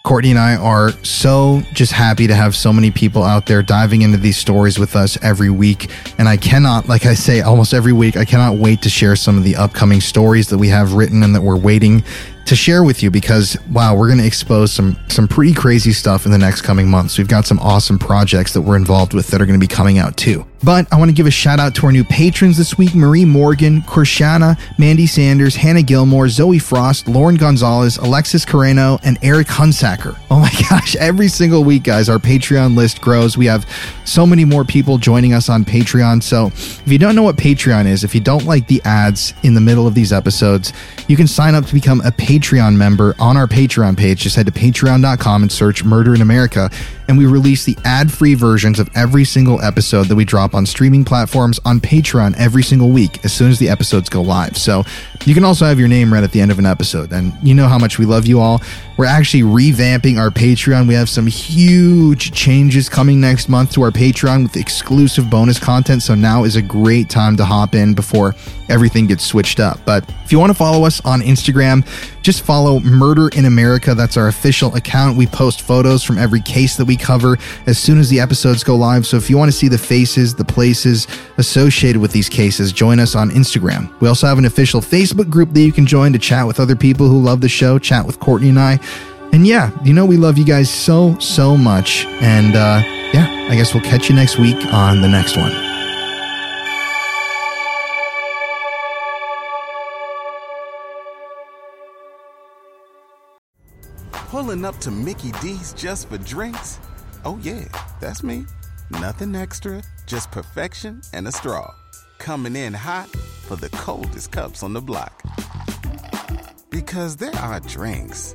Speaker 1: Courtney and I are so just happy to have so many people out there diving into these stories with us every week. And I cannot, like I say almost every week, I cannot wait to share some of the upcoming stories that we have written and that we're waiting to share with you because wow, we're going to expose some some pretty crazy stuff in the next coming months. We've got some awesome projects that we're involved with that are going to be coming out too. But I want to give a shout out to our new patrons this week Marie Morgan, Korshana, Mandy Sanders, Hannah Gilmore, Zoe Frost, Lauren Gonzalez, Alexis Carreno, and Eric Hunsacker. Oh my *laughs* gosh, every single week, guys, our Patreon list grows. We have so many more people joining us on Patreon. So if you don't know what Patreon is, if you don't like the ads in the middle of these episodes, you can sign up to become a Patreon member on our Patreon page. Just head to patreon.com and search Murder in America. And we release the ad free versions of every single episode that we drop on streaming platforms on Patreon every single week as soon as the episodes go live. So you can also have your name read at the end of an episode. And you know how much we love you all. We're actually revamping our Patreon. We have some huge changes coming next month to our Patreon with exclusive bonus content. So now is a great time to hop in before everything gets switched up. But if you want to follow us on Instagram, just follow Murder in America. That's our official account. We post photos from every case that we cover as soon as the episodes go live. So if you want to see the faces, the places associated with these cases, join us on Instagram. We also have an official Facebook group that you can join to chat with other people who love the show, chat with Courtney and I. And yeah, you know, we love you guys so, so much. And uh, yeah, I guess we'll catch you next week on the next one.
Speaker 8: Pulling up to Mickey D's just for drinks? Oh, yeah, that's me. Nothing extra, just perfection and a straw. Coming in hot for the coldest cups on the block. Because there are drinks,